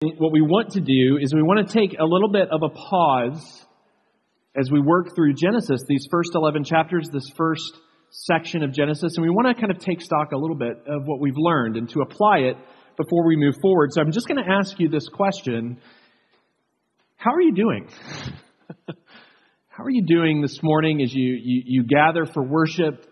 what we want to do is we want to take a little bit of a pause as we work through Genesis, these first 11 chapters, this first section of Genesis, and we want to kind of take stock a little bit of what we've learned and to apply it before we move forward. So I'm just going to ask you this question. How are you doing? How are you doing this morning as you, you, you gather for worship?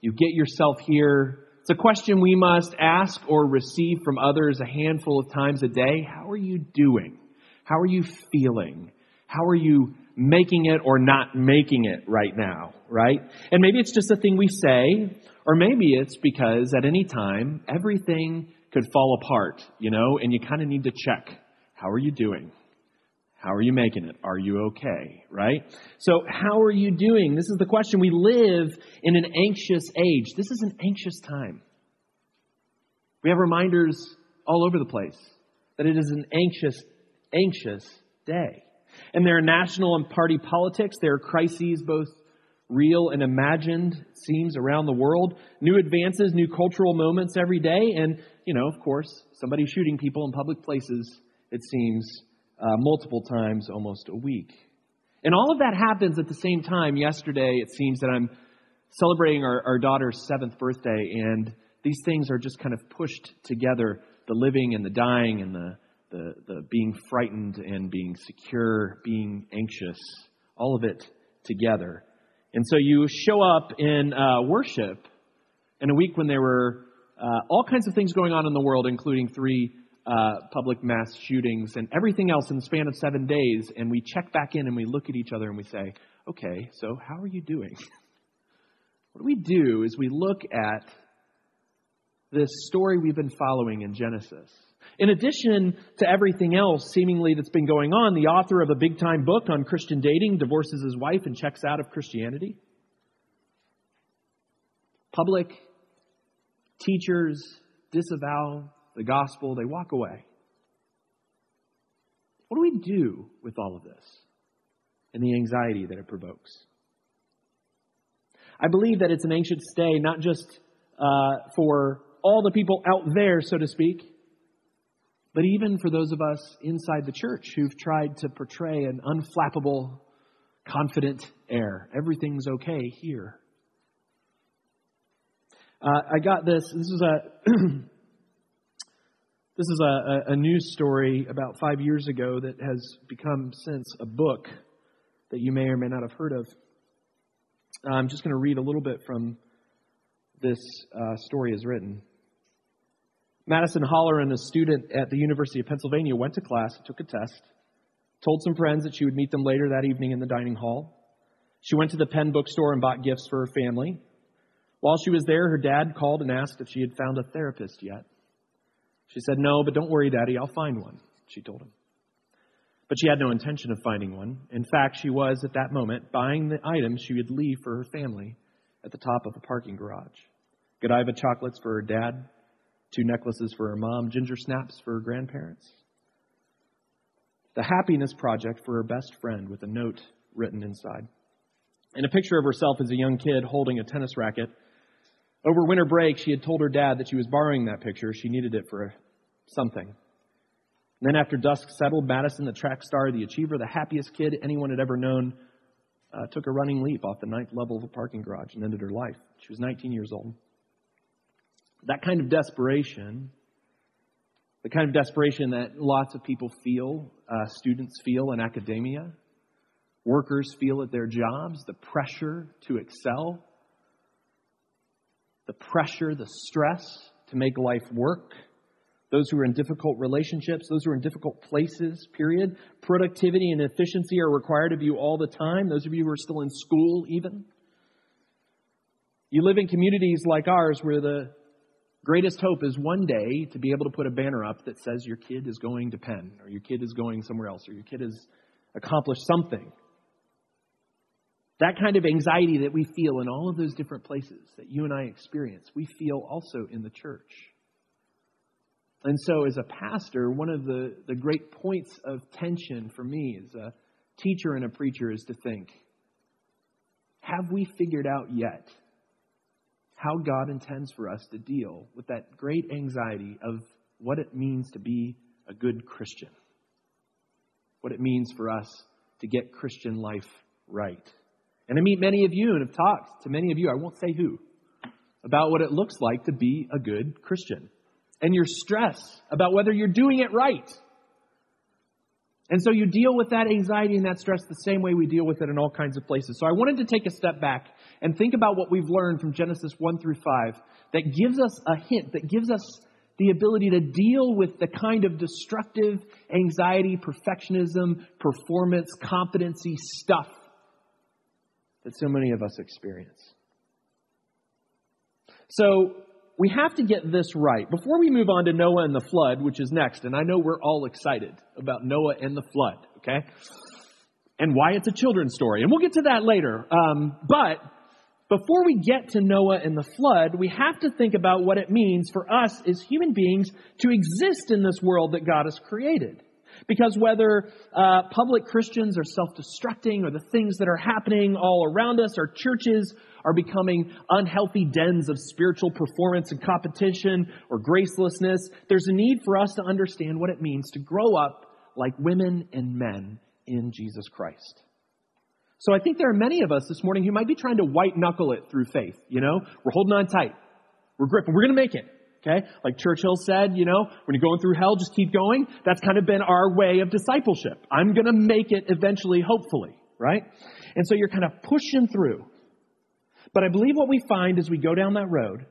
You get yourself here. It's a question we must ask or receive from others a handful of times a day. How are you doing? How are you feeling? How are you making it or not making it right now, right? And maybe it's just a thing we say, or maybe it's because at any time everything could fall apart, you know, and you kind of need to check. How are you doing? How are you making it? Are you okay? Right? So, how are you doing? This is the question. We live in an anxious age. This is an anxious time. We have reminders all over the place that it is an anxious, anxious day. And there are national and party politics. There are crises, both real and imagined, seems, around the world. New advances, new cultural moments every day. And, you know, of course, somebody shooting people in public places, it seems, uh, multiple times almost a week. And all of that happens at the same time. Yesterday, it seems that I'm celebrating our, our daughter's seventh birthday, and these things are just kind of pushed together the living and the dying and the, the, the being frightened and being secure, being anxious, all of it together. And so you show up in uh, worship in a week when there were uh, all kinds of things going on in the world, including three uh, public mass shootings and everything else in the span of seven days, and we check back in and we look at each other and we say, okay, so how are you doing? what we do is we look at this story we've been following in Genesis. In addition to everything else seemingly that's been going on, the author of a big time book on Christian dating divorces his wife and checks out of Christianity. Public teachers disavow the gospel, they walk away. What do we do with all of this and the anxiety that it provokes? I believe that it's an anxious day, not just uh, for all the people out there, so to speak, but even for those of us inside the church who've tried to portray an unflappable, confident air. Everything's okay here. Uh, I got this. This is a This is a, a, news story about five years ago that has become since a book that you may or may not have heard of. I'm just going to read a little bit from this uh, story as written. Madison Holleran, a student at the University of Pennsylvania, went to class, took a test, told some friends that she would meet them later that evening in the dining hall. She went to the Penn bookstore and bought gifts for her family. While she was there, her dad called and asked if she had found a therapist yet. She said, No, but don't worry, Daddy, I'll find one, she told him. But she had no intention of finding one. In fact, she was, at that moment, buying the items she would leave for her family at the top of a parking garage. Godiva chocolates for her dad, two necklaces for her mom, ginger snaps for her grandparents. The happiness project for her best friend with a note written inside. And a picture of herself as a young kid holding a tennis racket over winter break, she had told her dad that she was borrowing that picture. She needed it for something. And then, after dusk settled, Madison, the track star, the achiever, the happiest kid anyone had ever known, uh, took a running leap off the ninth level of a parking garage and ended her life. She was 19 years old. That kind of desperation, the kind of desperation that lots of people feel, uh, students feel in academia, workers feel at their jobs, the pressure to excel, the pressure, the stress to make life work. Those who are in difficult relationships, those who are in difficult places, period. Productivity and efficiency are required of you all the time. Those of you who are still in school, even. You live in communities like ours where the greatest hope is one day to be able to put a banner up that says your kid is going to Penn, or your kid is going somewhere else, or your kid has accomplished something. That kind of anxiety that we feel in all of those different places that you and I experience, we feel also in the church. And so, as a pastor, one of the, the great points of tension for me as a teacher and a preacher is to think have we figured out yet how God intends for us to deal with that great anxiety of what it means to be a a good Christian. What it means for us to get Christian life right. And I meet many of you and have talked to many of you, I won't say who, about what it looks like to be a good Christian. And your stress about whether you're doing it right. And so you deal with that anxiety and that stress the same way we deal with it in all kinds of places. So I wanted to take a step back and think about what we've learned from Genesis 1 through 5 that gives us a hint, that gives us the ability to deal with the kind of destructive anxiety, perfectionism, performance, competency stuff that so many of us experience. So, we have to get this right. Before we move on to Noah and the flood, which is next, and I know we're all excited about Noah and the flood, okay? And why it's a children's story. And we'll get to that later. Um, but before we get to Noah and the flood, we have to think about what it means for us as human beings to exist in this world that God has created. Because whether uh, public Christians are self destructing or the things that are happening all around us, our churches are becoming unhealthy dens of spiritual performance and competition or gracelessness, there's a need for us to understand what it means to grow up like women and men in Jesus Christ. So I think there are many of us this morning who might be trying to white knuckle it through faith. You know, we're holding on tight. We're gripping. We're going to make it. Okay? Like Churchill said, you know, when you're going through hell, just keep going. That's kind of been our way of discipleship. I'm going to make it eventually, hopefully, right? And so you're kind of pushing through. But I believe what we find as we go down that road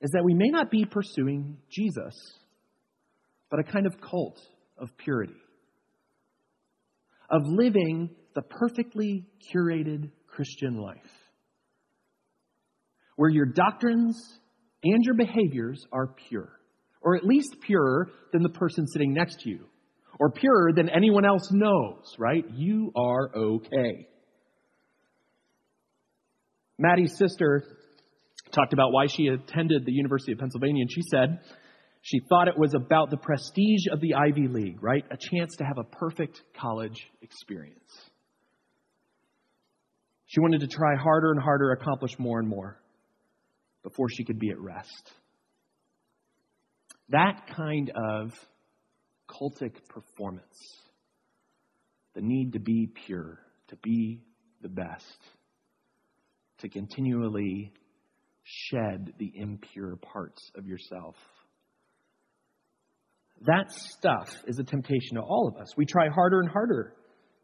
is that we may not be pursuing Jesus, but a kind of cult of purity, of living the perfectly curated Christian life, where your doctrines and your behaviors are pure, or at least purer than the person sitting next to you, or purer than anyone else knows, right? You are okay. Maddie's sister talked about why she attended the University of Pennsylvania, and she said she thought it was about the prestige of the Ivy League, right? A chance to have a perfect college experience. She wanted to try harder and harder, accomplish more and more before she could be at rest. That kind of cultic performance, the need to be pure, to be the best, to continually shed the impure parts of yourself. That stuff is a temptation to all of us. We try harder and harder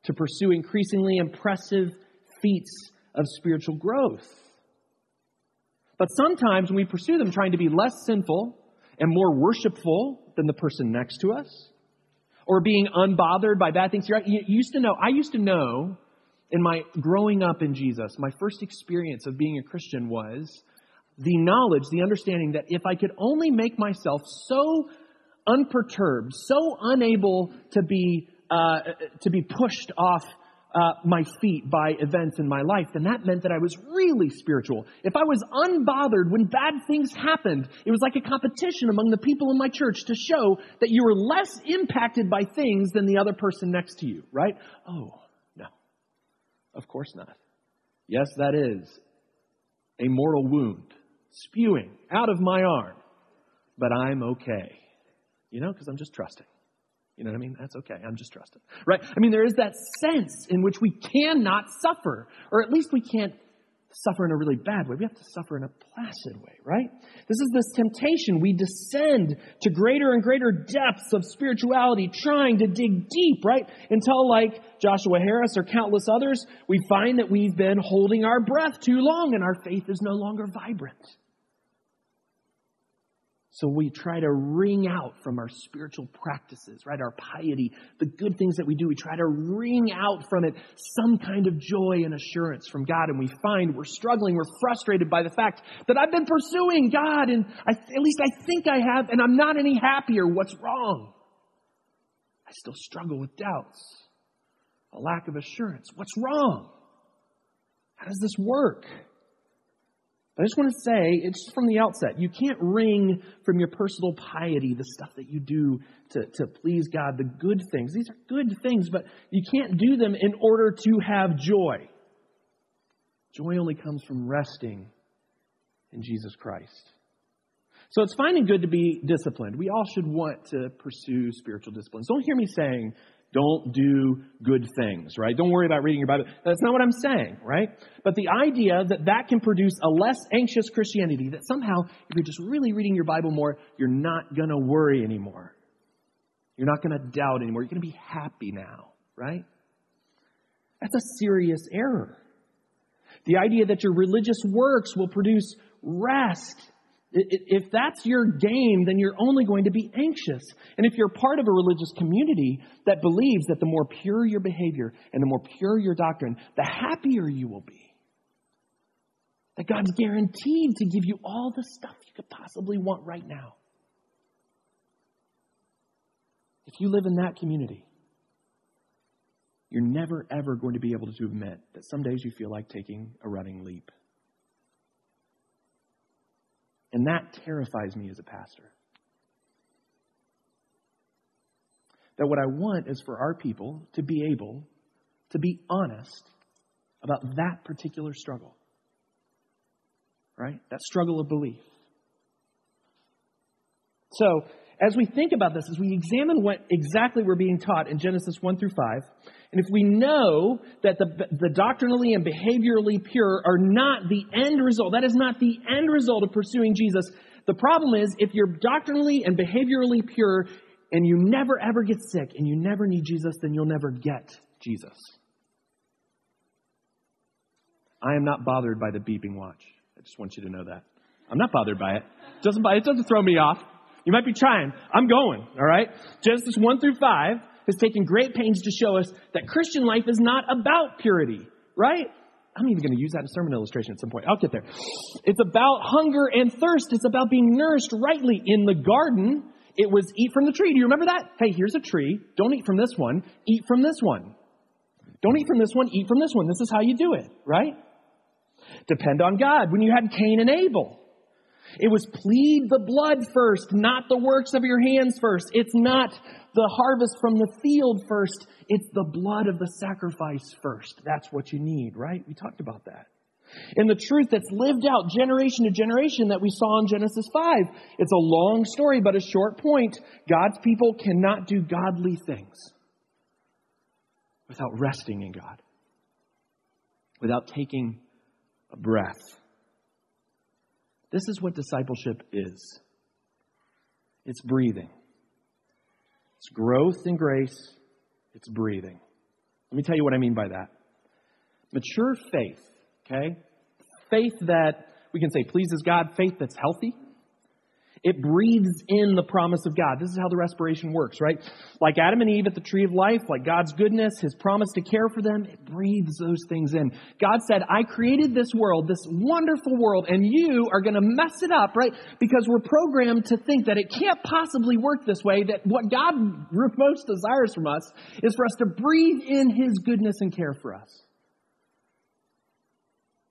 to pursue increasingly impressive feats of spiritual growth. But sometimes when we pursue them trying to be less sinful and more worshipful than the person next to us, or being unbothered by bad things, you used to know, I used to know in my growing up in Jesus, my first experience of being a Christian was the knowledge, the understanding that if I could only make myself so unperturbed, so unable to be uh, to be pushed off uh, my feet by events in my life, then that meant that I was really spiritual. If I was unbothered when bad things happened, it was like a competition among the people in my church to show that you were less impacted by things than the other person next to you, right? Oh, no. Of course not. Yes, that is a mortal wound spewing out of my arm, but I'm okay. You know, because I'm just trusting. You know what I mean? That's okay. I'm just trusting. Right? I mean, there is that sense in which we cannot suffer, or at least we can't suffer in a really bad way. We have to suffer in a placid way, right? This is this temptation. We descend to greater and greater depths of spirituality, trying to dig deep, right? Until, like Joshua Harris or countless others, we find that we've been holding our breath too long and our faith is no longer vibrant. So we try to wring out from our spiritual practices, right? Our piety, the good things that we do, we try to wring out from it some kind of joy and assurance from God. And we find we're struggling, we're frustrated by the fact that I've been pursuing God and I, at least I think I have, and I'm not any happier. What's wrong? I still struggle with doubts, a lack of assurance. What's wrong? How does this work? I just want to say, it's from the outset, you can't wring from your personal piety the stuff that you do to, to please God, the good things. These are good things, but you can't do them in order to have joy. Joy only comes from resting in Jesus Christ. So it's fine and good to be disciplined. We all should want to pursue spiritual disciplines. Don't hear me saying, don't do good things, right? Don't worry about reading your Bible. That's not what I'm saying, right? But the idea that that can produce a less anxious Christianity, that somehow, if you're just really reading your Bible more, you're not going to worry anymore. You're not going to doubt anymore. You're going to be happy now, right? That's a serious error. The idea that your religious works will produce rest. If that's your game, then you're only going to be anxious. And if you're part of a religious community that believes that the more pure your behavior and the more pure your doctrine, the happier you will be. That God's guaranteed to give you all the stuff you could possibly want right now. If you live in that community, you're never, ever going to be able to admit that some days you feel like taking a running leap. And that terrifies me as a pastor. That what I want is for our people to be able to be honest about that particular struggle. Right? That struggle of belief. So, as we think about this, as we examine what exactly we're being taught in Genesis 1 through 5, and if we know that the, the doctrinally and behaviorally pure are not the end result, that is not the end result of pursuing Jesus, the problem is if you're doctrinally and behaviorally pure and you never ever get sick and you never need Jesus, then you'll never get Jesus. I am not bothered by the beeping watch. I just want you to know that. I'm not bothered by it. Doesn't, it doesn't throw me off. You might be trying. I'm going, all right? Genesis 1 through 5 has taken great pains to show us that Christian life is not about purity, right? I'm even going to use that in sermon illustration at some point. I'll get there. It's about hunger and thirst. It's about being nourished rightly in the garden. It was eat from the tree. Do you remember that? Hey, here's a tree. Don't eat from this one. Eat from this one. Don't eat from this one. Eat from this one. This is how you do it, right? Depend on God. When you had Cain and Abel, it was plead the blood first, not the works of your hands first. It's not the harvest from the field first. It's the blood of the sacrifice first. That's what you need, right? We talked about that. And the truth that's lived out generation to generation that we saw in Genesis 5. It's a long story, but a short point. God's people cannot do godly things without resting in God, without taking a breath this is what discipleship is it's breathing, it's growth in grace, it's breathing. Let me tell you what I mean by that. Mature faith, okay? Faith that we can say pleases God, faith that's healthy, it breathes in the promise of God. This is how the respiration works, right? Like Adam and Eve at the tree of life, like God's goodness, his promise to care for them, it breathes those things in. God said, I created this world, this wonderful world, and you are going to mess it up, right? Because we're programmed to think that it can't possibly work this way, that what God most desires from us is for us to breathe in his goodness and care for us.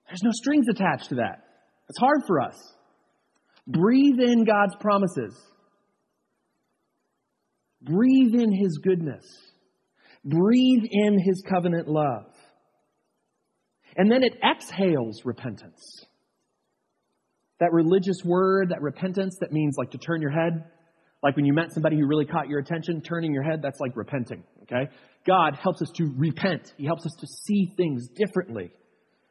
There's no strings attached to that. It's hard for us. Breathe in God's promises. Breathe in His goodness. Breathe in His covenant love. And then it exhales repentance. That religious word, that repentance, that means like to turn your head. Like when you met somebody who really caught your attention, turning your head, that's like repenting, okay? God helps us to repent. He helps us to see things differently.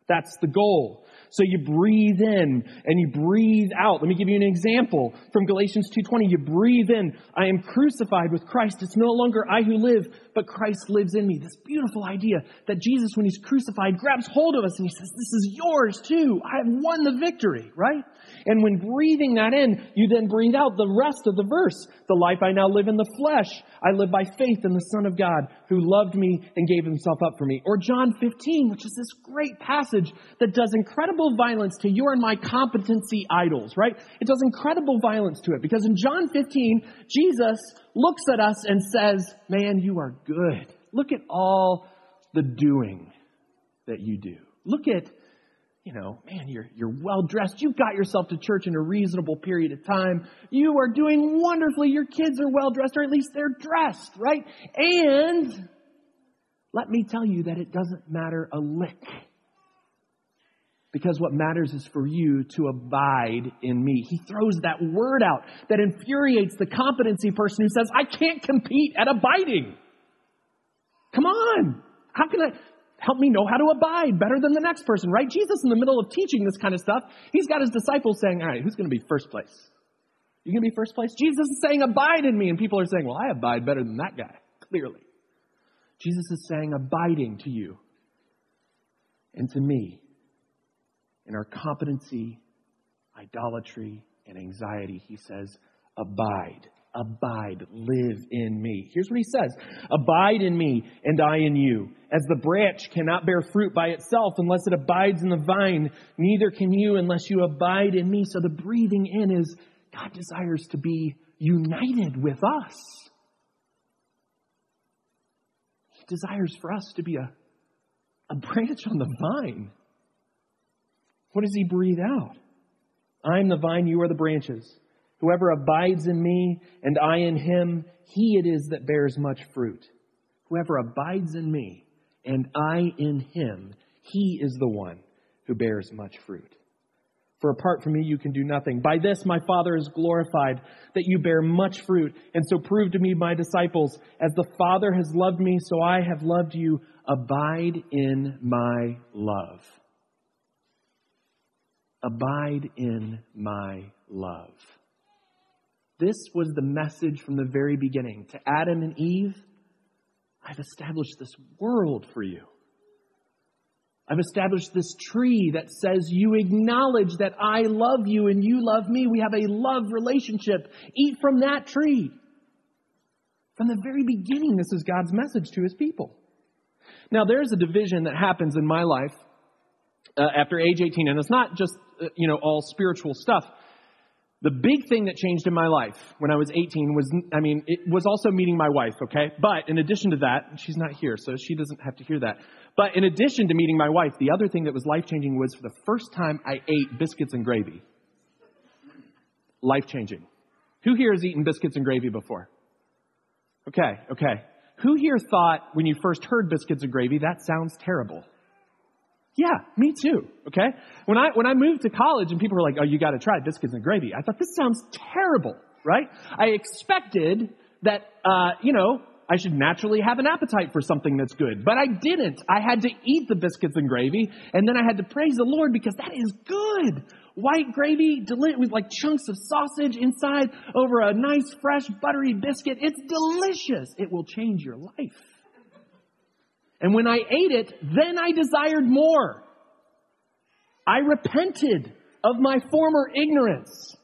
That's the goal. So you breathe in and you breathe out. Let me give you an example from Galatians 2:20. You breathe in, I am crucified with Christ. It's no longer I who live, but Christ lives in me. This beautiful idea that Jesus when he's crucified grabs hold of us and he says, "This is yours too. I have won the victory," right? And when breathing that in, you then breathe out the rest of the verse. The life I now live in the flesh, I live by faith in the Son of God who loved me and gave himself up for me. Or John 15, which is this great passage that does incredible violence to your and my competency idols, right? It does incredible violence to it because in John 15, Jesus looks at us and says, man, you are good. Look at all the doing that you do. Look at you know, man, you're, you're well dressed. You've got yourself to church in a reasonable period of time. You are doing wonderfully. Your kids are well dressed, or at least they're dressed, right? And let me tell you that it doesn't matter a lick. because what matters is for you to abide in me. He throws that word out that infuriates the competency person who says, I can't compete at abiding. Come on. How can I help me know how to abide better than the next person, right? Jesus, in the middle of teaching this kind of stuff, he's got his disciples saying, All right, who's going to be first place? You going to be first place? Jesus is saying, Abide in me. And people are saying, Well, I abide better than that guy, clearly. Jesus is saying, Abiding to you and to me in our competency, idolatry, and anxiety, he says, Abide. Abide, live in me. Here's what he says Abide in me, and I in you. As the branch cannot bear fruit by itself unless it abides in the vine, neither can you unless you abide in me. So the breathing in is God desires to be united with us. He desires for us to be a, a branch on the vine. What does he breathe out? I am the vine, you are the branches. Whoever abides in me and I in him, he it is that bears much fruit. Whoever abides in me and I in him, he is the one who bears much fruit. For apart from me, you can do nothing. By this, my Father is glorified, that you bear much fruit, and so prove to me, my disciples, as the Father has loved me, so I have loved you. Abide in my love. Abide in my love. This was the message from the very beginning. To Adam and Eve, I've established this world for you. I've established this tree that says you acknowledge that I love you and you love me. We have a love relationship. Eat from that tree. From the very beginning, this is God's message to his people. Now, there's a division that happens in my life uh, after age 18, and it's not just, uh, you know, all spiritual stuff. The big thing that changed in my life when I was 18 was, I mean, it was also meeting my wife, okay? But in addition to that, she's not here, so she doesn't have to hear that. But in addition to meeting my wife, the other thing that was life changing was for the first time I ate biscuits and gravy. Life changing. Who here has eaten biscuits and gravy before? Okay, okay. Who here thought when you first heard biscuits and gravy, that sounds terrible? Yeah, me too. Okay. When I, when I moved to college and people were like, oh, you got to try biscuits and gravy. I thought this sounds terrible, right? I expected that, uh, you know, I should naturally have an appetite for something that's good, but I didn't. I had to eat the biscuits and gravy and then I had to praise the Lord because that is good. White gravy with like chunks of sausage inside over a nice fresh buttery biscuit. It's delicious. It will change your life. And when I ate it, then I desired more. I repented of my former ignorance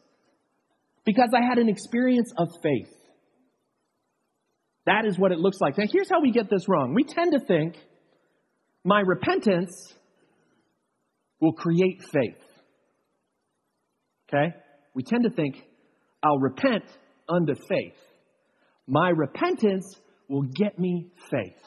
because I had an experience of faith. That is what it looks like. Now, here's how we get this wrong. We tend to think my repentance will create faith. Okay? We tend to think I'll repent unto faith. My repentance will get me faith.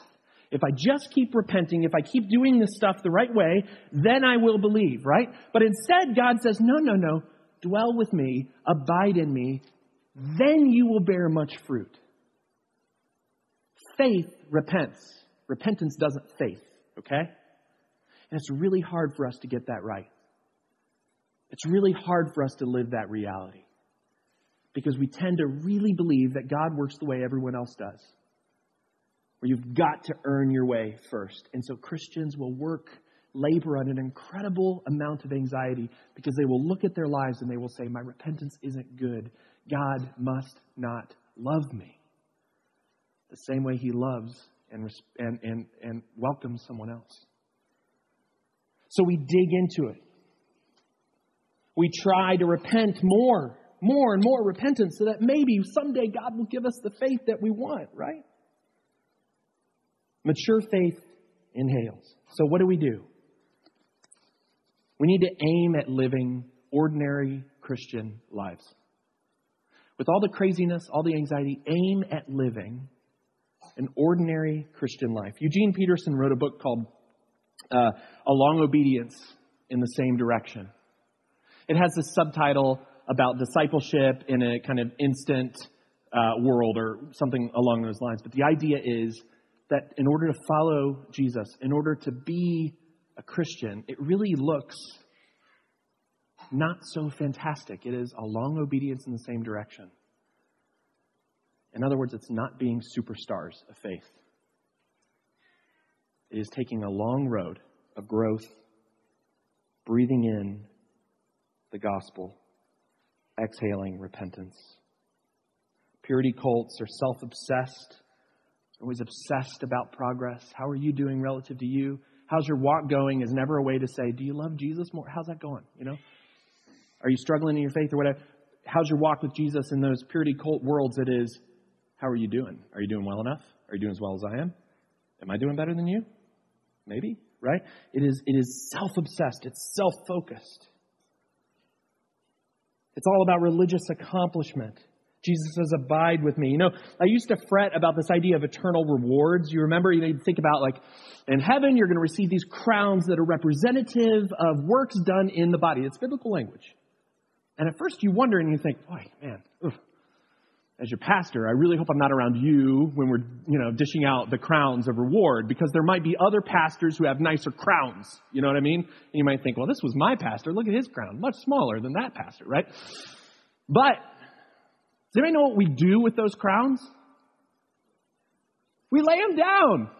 If I just keep repenting, if I keep doing this stuff the right way, then I will believe, right? But instead, God says, no, no, no. Dwell with me, abide in me, then you will bear much fruit. Faith repents. Repentance doesn't faith, okay? And it's really hard for us to get that right. It's really hard for us to live that reality because we tend to really believe that God works the way everyone else does where you've got to earn your way first. And so Christians will work, labor on an incredible amount of anxiety because they will look at their lives and they will say, My repentance isn't good. God must not love me. The same way he loves and, and, and, and welcomes someone else. So we dig into it. We try to repent more, more and more repentance so that maybe someday God will give us the faith that we want, right? Mature faith inhales. So, what do we do? We need to aim at living ordinary Christian lives. With all the craziness, all the anxiety, aim at living an ordinary Christian life. Eugene Peterson wrote a book called uh, A Long Obedience in the Same Direction. It has a subtitle about discipleship in a kind of instant uh, world or something along those lines. But the idea is that in order to follow Jesus, in order to be a Christian, it really looks not so fantastic. It is a long obedience in the same direction. In other words, it's not being superstars of faith. It is taking a long road of growth, breathing in the gospel, exhaling repentance. Purity cults are self obsessed, always obsessed about progress. How are you doing relative to you? How's your walk going is never a way to say, Do you love Jesus more? How's that going? You know? Are you struggling in your faith or whatever? How's your walk with Jesus in those purity cult worlds? It is, How are you doing? Are you doing well enough? Are you doing as well as I am? Am I doing better than you? Maybe, right? It is, it is self obsessed, it's self focused. It's all about religious accomplishment. Jesus says, Abide with me. You know, I used to fret about this idea of eternal rewards. You remember, you know, you think about like, in heaven, you're going to receive these crowns that are representative of works done in the body. It's biblical language. And at first you wonder and you think, boy, man, ugh. as your pastor, I really hope I'm not around you when we're, you know, dishing out the crowns of reward because there might be other pastors who have nicer crowns. You know what I mean? And you might think, well, this was my pastor. Look at his crown. Much smaller than that pastor, right? But does anybody know what we do with those crowns? We lay them down.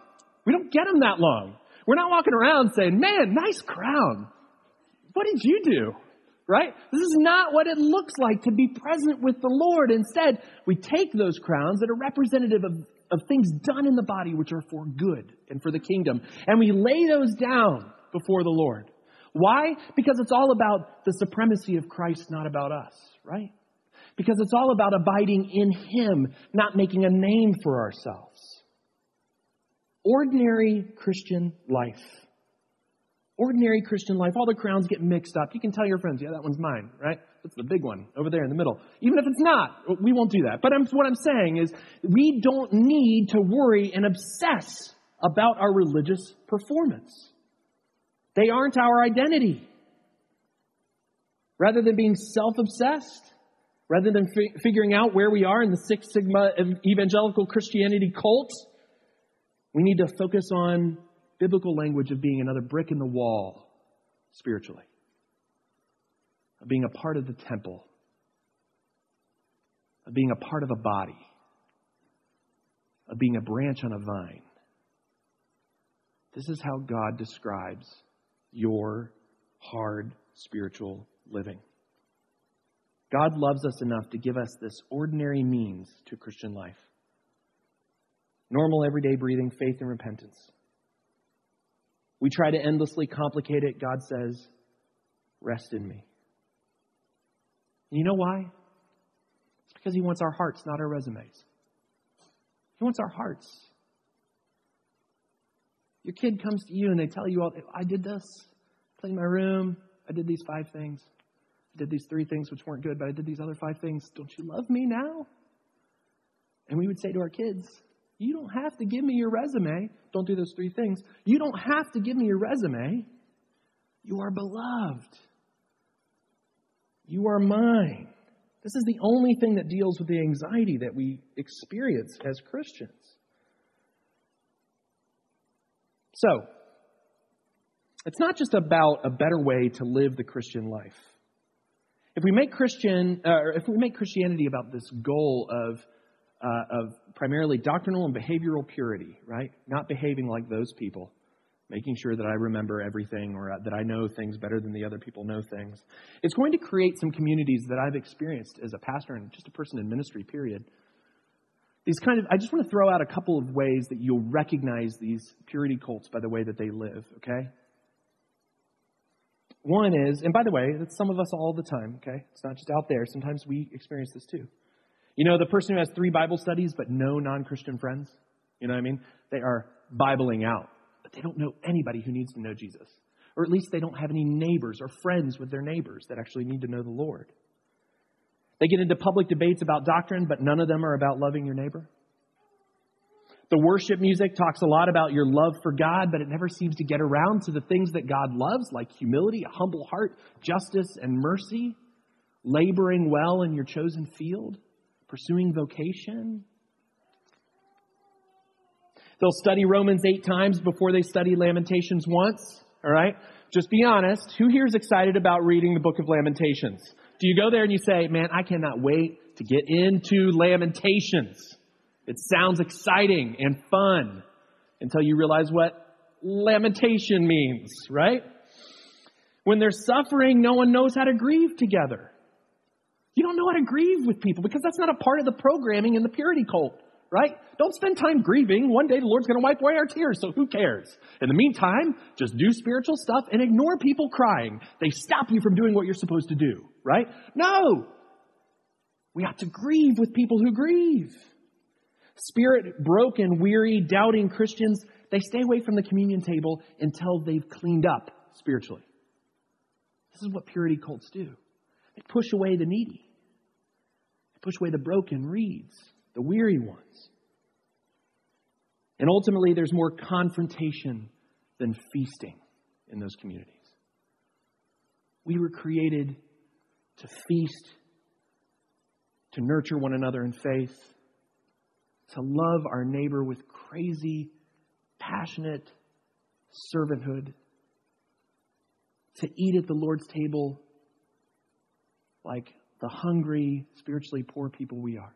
We don't get them that long. We're not walking around saying, man, nice crown. What did you do? Right? This is not what it looks like to be present with the Lord. Instead, we take those crowns that are representative of, of things done in the body which are for good and for the kingdom, and we lay those down before the Lord. Why? Because it's all about the supremacy of Christ, not about us, right? Because it's all about abiding in Him, not making a name for ourselves. Ordinary Christian life. Ordinary Christian life. All the crowns get mixed up. You can tell your friends, yeah, that one's mine, right? That's the big one over there in the middle. Even if it's not, we won't do that. But I'm, what I'm saying is, we don't need to worry and obsess about our religious performance. They aren't our identity. Rather than being self obsessed, Rather than fi- figuring out where we are in the Six Sigma evangelical Christianity cult, we need to focus on biblical language of being another brick in the wall spiritually, of being a part of the temple, of being a part of a body, of being a branch on a vine. This is how God describes your hard spiritual living. God loves us enough to give us this ordinary means to Christian life normal, everyday breathing, faith, and repentance. We try to endlessly complicate it. God says, Rest in me. And you know why? It's because He wants our hearts, not our resumes. He wants our hearts. Your kid comes to you and they tell you, all, I did this, cleaned my room, I did these five things. I did these three things which weren't good, but I did these other five things. Don't you love me now? And we would say to our kids, You don't have to give me your resume. Don't do those three things. You don't have to give me your resume. You are beloved. You are mine. This is the only thing that deals with the anxiety that we experience as Christians. So, it's not just about a better way to live the Christian life. If we make Christian, uh, if we make Christianity about this goal of uh, of primarily doctrinal and behavioral purity, right? Not behaving like those people, making sure that I remember everything or that I know things better than the other people know things. It's going to create some communities that I've experienced as a pastor and just a person in ministry, period. These kind of, I just want to throw out a couple of ways that you'll recognize these purity cults by the way that they live, okay? One is, and by the way, it's some of us all the time, okay? It's not just out there. Sometimes we experience this too. You know, the person who has three Bible studies but no non Christian friends, you know what I mean? They are Bibling out, but they don't know anybody who needs to know Jesus. Or at least they don't have any neighbors or friends with their neighbors that actually need to know the Lord. They get into public debates about doctrine, but none of them are about loving your neighbor. The worship music talks a lot about your love for God, but it never seems to get around to the things that God loves, like humility, a humble heart, justice, and mercy, laboring well in your chosen field, pursuing vocation. They'll study Romans eight times before they study Lamentations once, all right? just be honest. Who here is excited about reading the book of Lamentations? Do you go there and you say, man, I cannot wait to get into Lamentations? It sounds exciting and fun until you realize what lamentation means, right? When they're suffering, no one knows how to grieve together. You don't know how to grieve with people because that's not a part of the programming in the purity cult, right? Don't spend time grieving. One day the Lord's going to wipe away our tears, so who cares? In the meantime, just do spiritual stuff and ignore people crying. They stop you from doing what you're supposed to do, right? No! We have to grieve with people who grieve. Spirit broken, weary, doubting Christians, they stay away from the communion table until they've cleaned up spiritually. This is what purity cults do. They push away the needy. They push away the broken reeds, the weary ones. And ultimately, there's more confrontation than feasting in those communities. We were created to feast, to nurture one another in faith, to love our neighbor with crazy, passionate servanthood, to eat at the Lord's table like the hungry, spiritually poor people we are.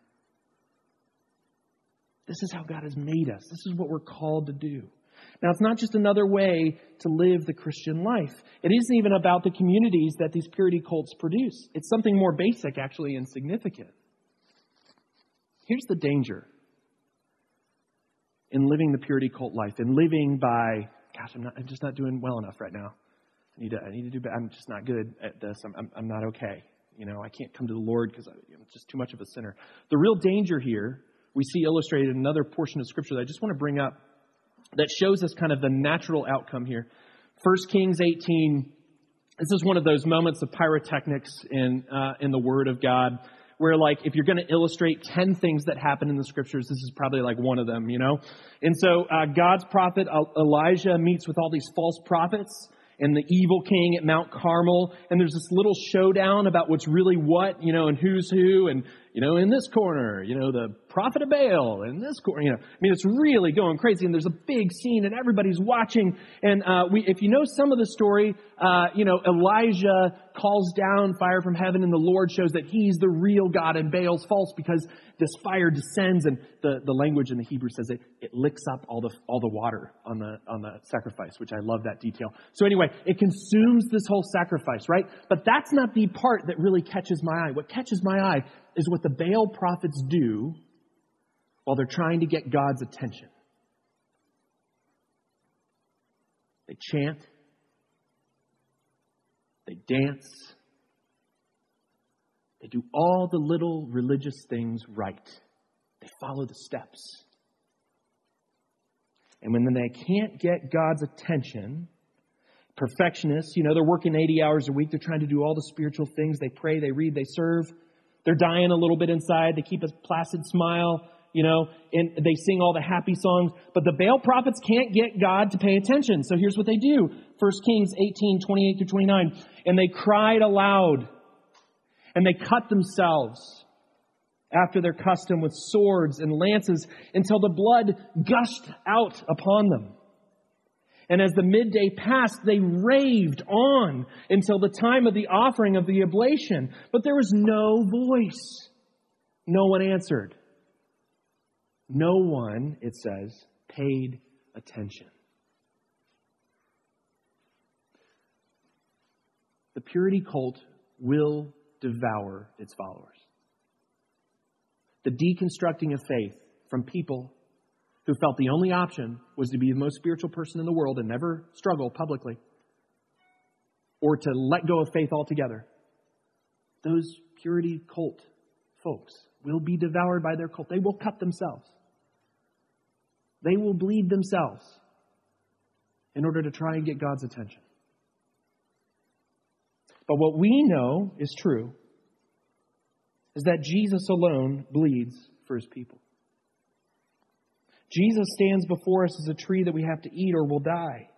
This is how God has made us. This is what we're called to do. Now, it's not just another way to live the Christian life. It isn't even about the communities that these purity cults produce. It's something more basic, actually, and significant. Here's the danger in living the purity cult life and living by, gosh, I'm, not, I'm just not doing well enough right now. I need to, I need to do better. I'm just not good at this. I'm, I'm, I'm not okay. You know, I can't come to the Lord because I'm just too much of a sinner. The real danger here we see illustrated in another portion of Scripture that I just want to bring up that shows us kind of the natural outcome here. 1 Kings 18, this is one of those moments of pyrotechnics in, uh, in the Word of God where like if you're going to illustrate 10 things that happen in the scriptures this is probably like one of them you know and so uh, god's prophet elijah meets with all these false prophets and the evil king at Mount Carmel. And there's this little showdown about what's really what, you know, and who's who. And, you know, in this corner, you know, the prophet of Baal. In this corner, you know, I mean, it's really going crazy. And there's a big scene and everybody's watching. And uh, we, if you know some of the story, uh, you know, Elijah calls down fire from heaven and the Lord shows that he's the real God and Baal's false because this fire descends and the, the language in the Hebrew says it, it licks up all the, all the water on the, on the sacrifice, which I love that detail. So anyway, it consumes this whole sacrifice, right? But that's not the part that really catches my eye. What catches my eye is what the Baal prophets do while they're trying to get God's attention. They chant, they dance, they do all the little religious things right. They follow the steps. And when they can't get God's attention, perfectionists, you know, they're working 80 hours a week. They're trying to do all the spiritual things. They pray, they read, they serve. They're dying a little bit inside. They keep a placid smile, you know, and they sing all the happy songs. But the Baal prophets can't get God to pay attention. So here's what they do. 1 Kings 18, 28 through 29. And they cried aloud and they cut themselves after their custom with swords and lances until the blood gushed out upon them. And as the midday passed, they raved on until the time of the offering of the oblation. But there was no voice. No one answered. No one, it says, paid attention. The purity cult will devour its followers. The deconstructing of faith from people who felt the only option was to be the most spiritual person in the world and never struggle publicly, or to let go of faith altogether. Those purity cult folks will be devoured by their cult. They will cut themselves, they will bleed themselves in order to try and get God's attention. But what we know is true is that Jesus alone bleeds for his people. Jesus stands before us as a tree that we have to eat or will die.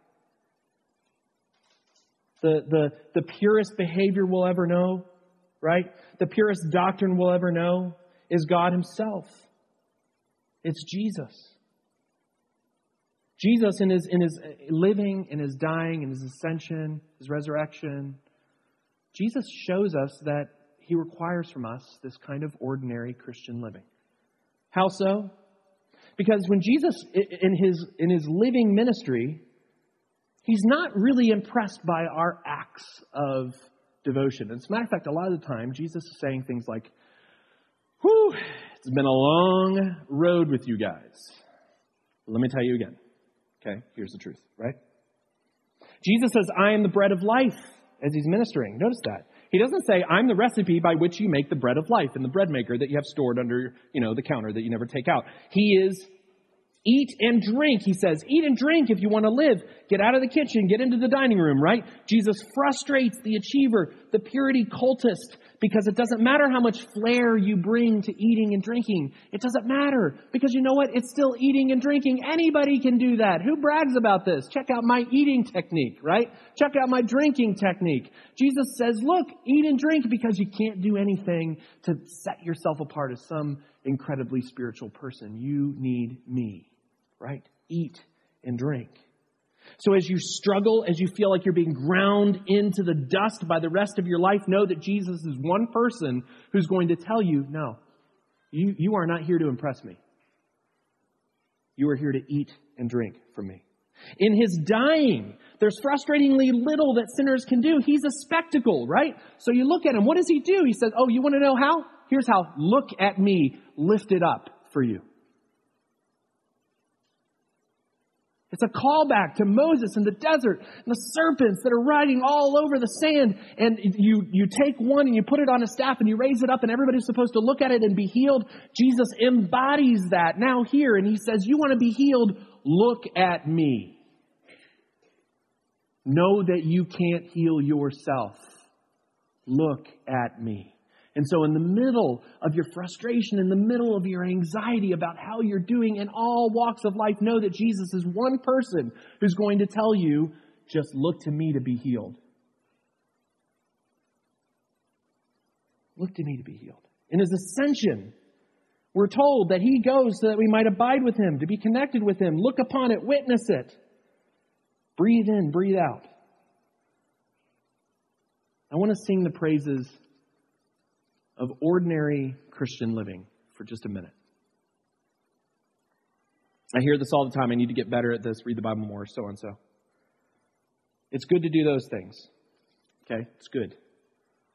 The, the, the purest behavior we'll ever know, right? The purest doctrine we'll ever know is God Himself. It's Jesus. Jesus, in his, in his uh, living, in his dying, in his ascension, his resurrection, Jesus shows us that he requires from us this kind of ordinary Christian living. How so? Because when Jesus, in his, in his living ministry, he's not really impressed by our acts of devotion. As a matter of fact, a lot of the time, Jesus is saying things like, Whew, it's been a long road with you guys. Let me tell you again. Okay, here's the truth, right? Jesus says, I am the bread of life as he's ministering. Notice that. He doesn't say, I'm the recipe by which you make the bread of life and the bread maker that you have stored under, you know, the counter that you never take out. He is Eat and drink, he says. Eat and drink if you want to live. Get out of the kitchen, get into the dining room, right? Jesus frustrates the achiever, the purity cultist, because it doesn't matter how much flair you bring to eating and drinking. It doesn't matter, because you know what? It's still eating and drinking. Anybody can do that. Who brags about this? Check out my eating technique, right? Check out my drinking technique. Jesus says, look, eat and drink because you can't do anything to set yourself apart as some incredibly spiritual person. You need? Eat and drink. So as you struggle, as you feel like you're being ground into the dust by the rest of your life, know that Jesus is one person who's going to tell you, no, you, you are not here to impress me. You are here to eat and drink from me. In his dying, there's frustratingly little that sinners can do. He's a spectacle, right? So you look at him. What does he do? He says, Oh, you want to know how? Here's how. Look at me lifted up for you. It's a callback to Moses in the desert and the serpents that are riding all over the sand. And you, you take one and you put it on a staff and you raise it up and everybody's supposed to look at it and be healed. Jesus embodies that now here and he says, you want to be healed? Look at me. Know that you can't heal yourself. Look at me. And so, in the middle of your frustration, in the middle of your anxiety about how you're doing in all walks of life, know that Jesus is one person who's going to tell you, just look to me to be healed. Look to me to be healed. In his ascension, we're told that he goes so that we might abide with him, to be connected with him, look upon it, witness it. Breathe in, breathe out. I want to sing the praises of ordinary Christian living for just a minute. I hear this all the time. I need to get better at this, read the Bible more, so and so. It's good to do those things. Okay? It's good.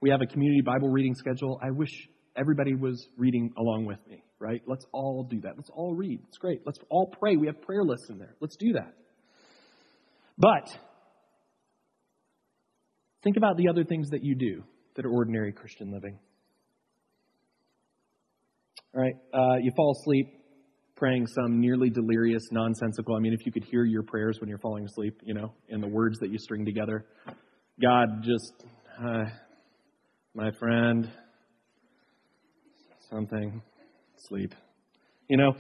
We have a community Bible reading schedule. I wish everybody was reading along with me, right? Let's all do that. Let's all read. It's great. Let's all pray. We have prayer lists in there. Let's do that. But think about the other things that you do that are ordinary Christian living. Right, uh, you fall asleep praying some nearly delirious, nonsensical. I mean, if you could hear your prayers when you're falling asleep, you know, and the words that you string together. God, just, uh, my friend, something, sleep. You know,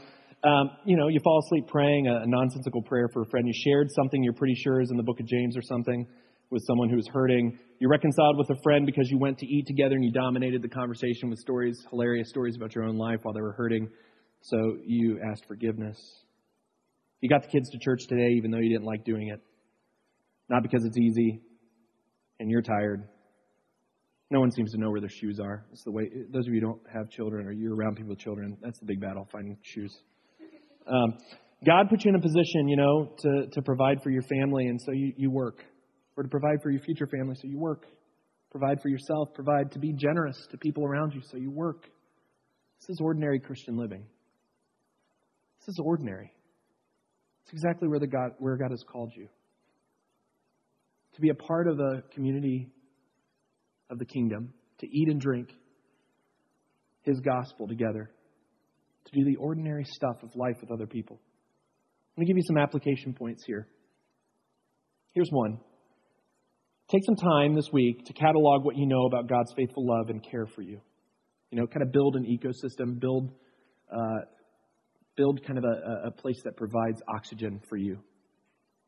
um, you know, you fall asleep praying a, a nonsensical prayer for a friend. You shared something you're pretty sure is in the book of James or something with someone who's hurting. You reconciled with a friend because you went to eat together and you dominated the conversation with stories, hilarious stories about your own life while they were hurting. So you asked forgiveness. You got the kids to church today even though you didn't like doing it. Not because it's easy and you're tired. No one seems to know where their shoes are. It's the way those of you who don't have children or you're around people with children, that's the big battle, finding shoes. Um, God put you in a position, you know, to, to provide for your family, and so you, you work or to provide for your future family, so you work. Provide for yourself, provide to be generous to people around you, so you work. This is ordinary Christian living. This is ordinary. It's exactly where, the God, where God has called you. To be a part of the community of the kingdom, to eat and drink His gospel together, to do the ordinary stuff of life with other people. Let me give you some application points here. Here's one Take some time this week to catalog what you know about God's faithful love and care for you. You know, kind of build an ecosystem, build, uh, build kind of a, a place that provides oxygen for you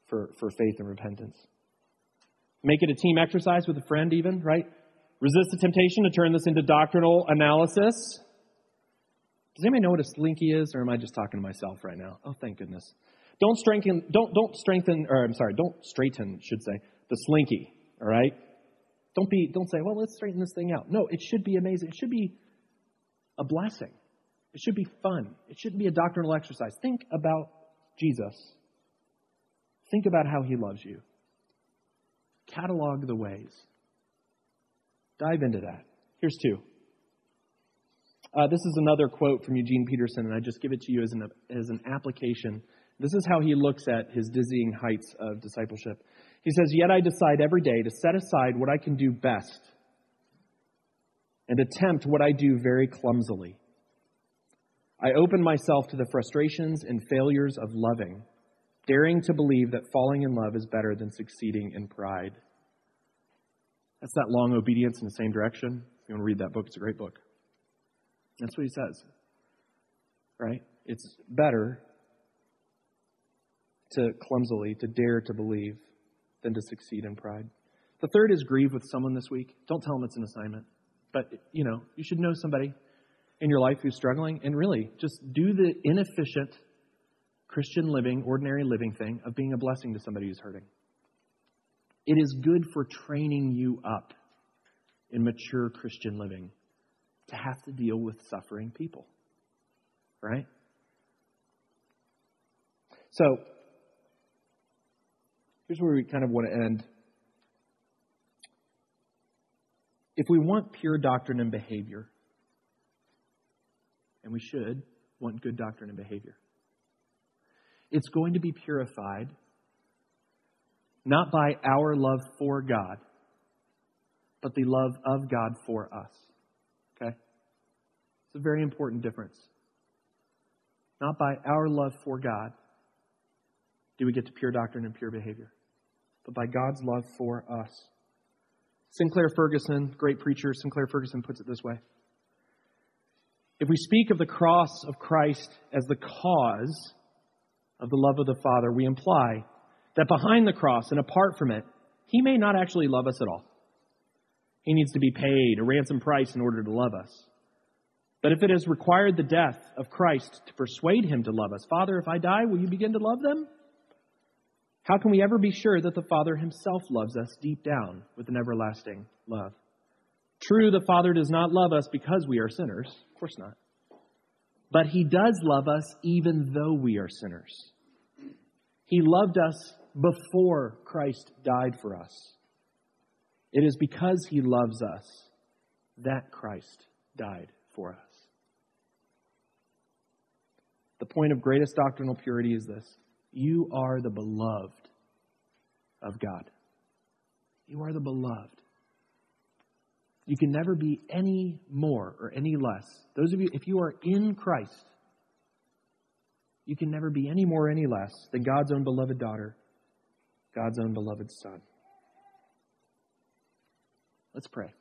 for, for faith and repentance. Make it a team exercise with a friend, even, right? Resist the temptation to turn this into doctrinal analysis. Does anybody know what a slinky is, or am I just talking to myself right now? Oh, thank goodness. Don't strengthen, don't, don't strengthen, or I'm sorry, don't straighten, should say, the slinky, all right? Don't be, don't say, well, let's straighten this thing out. No, it should be amazing. It should be a blessing. It should be fun. It shouldn't be a doctrinal exercise. Think about Jesus. Think about how he loves you. Catalog the ways. Dive into that. Here's two. Uh, this is another quote from Eugene Peterson, and I just give it to you as an, as an application. This is how he looks at his dizzying heights of discipleship. He says, Yet I decide every day to set aside what I can do best and attempt what I do very clumsily. I open myself to the frustrations and failures of loving, daring to believe that falling in love is better than succeeding in pride. That's that long obedience in the same direction. If you want to read that book, it's a great book. That's what he says. Right? It's better to clumsily, to dare to believe, than to succeed in pride. The third is grieve with someone this week. Don't tell them it's an assignment. But, you know, you should know somebody in your life who's struggling and really just do the inefficient Christian living, ordinary living thing of being a blessing to somebody who's hurting. It is good for training you up in mature Christian living to have to deal with suffering people. Right? So, here's where we kind of want to end. If we want pure doctrine and behavior, and we should want good doctrine and behavior, it's going to be purified not by our love for God, but the love of God for us. Okay? It's a very important difference. Not by our love for God do we get to pure doctrine and pure behavior, but by God's love for us. Sinclair Ferguson, great preacher, Sinclair Ferguson puts it this way If we speak of the cross of Christ as the cause of the love of the Father, we imply that behind the cross and apart from it, he may not actually love us at all. He needs to be paid a ransom price in order to love us. But if it has required the death of Christ to persuade him to love us, Father, if I die, will you begin to love them? How can we ever be sure that the Father himself loves us deep down with an everlasting love? True, the Father does not love us because we are sinners. Of course not. But he does love us even though we are sinners. He loved us before Christ died for us. It is because he loves us that Christ died for us. The point of greatest doctrinal purity is this you are the beloved of God. You are the beloved. You can never be any more or any less. Those of you, if you are in Christ, you can never be any more or any less than God's own beloved daughter, God's own beloved son. Let's pray.